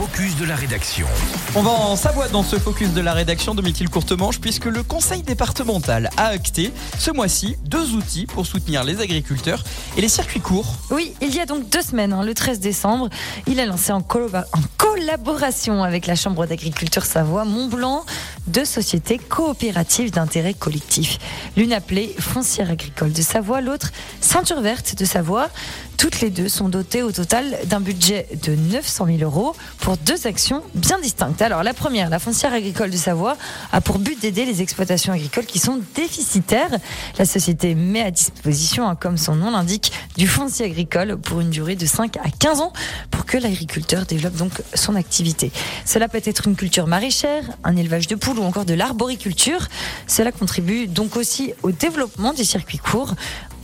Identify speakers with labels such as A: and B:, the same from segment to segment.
A: focus de la rédaction.
B: On va en Savoie dans ce focus de la rédaction de Métil Courtemanche puisque le conseil départemental a acté ce mois-ci deux outils pour soutenir les agriculteurs et les circuits courts.
C: Oui, il y a donc deux semaines, hein, le 13 décembre, il a lancé en, en collaboration avec la Chambre d'agriculture Savoie Mont-Blanc deux sociétés coopératives d'intérêt collectif. L'une appelée Foncière agricole de Savoie, l'autre Ceinture verte de Savoie. Toutes les deux sont dotées au total d'un budget de 900 000 euros pour deux actions bien distinctes. Alors la première, la foncière agricole de Savoie, a pour but d'aider les exploitations agricoles qui sont déficitaires. La société met à disposition, hein, comme son nom l'indique, du foncier agricole pour une durée de 5 à 15 ans pour que l'agriculteur développe donc son activité. Cela peut être une culture maraîchère, un élevage de poules ou encore de l'arboriculture. Cela contribue donc aussi au développement des circuits courts.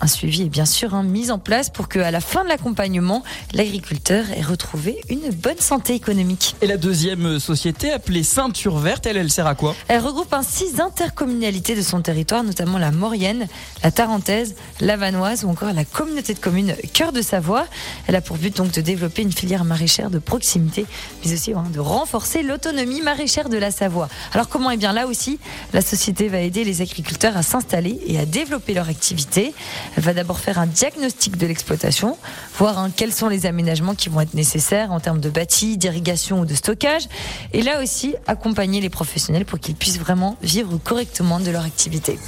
C: Un suivi est bien sûr hein, mis en place pour que, à la fin de l'accompagnement, l'agriculteur ait retrouvé une bonne santé économique.
B: Et la deuxième société, appelée Ceinture Verte, elle, elle sert à quoi?
C: Elle regroupe un six intercommunalités de son territoire, notamment la Maurienne, la Tarentaise, la Vanoise ou encore la communauté de communes Cœur de Savoie. Elle a pour but donc de développer une filière maraîchère de proximité, mais aussi hein, de renforcer l'autonomie maraîchère de la Savoie. Alors comment Eh bien là aussi, la société va aider les agriculteurs à s'installer et à développer leur activité? Elle va d'abord faire un diagnostic de l'exploitation, voir hein, quels sont les aménagements qui vont être nécessaires en termes de bâti, d'irrigation ou de stockage. Et là aussi, accompagner les professionnels pour qu'ils puissent vraiment vivre correctement de leur activité.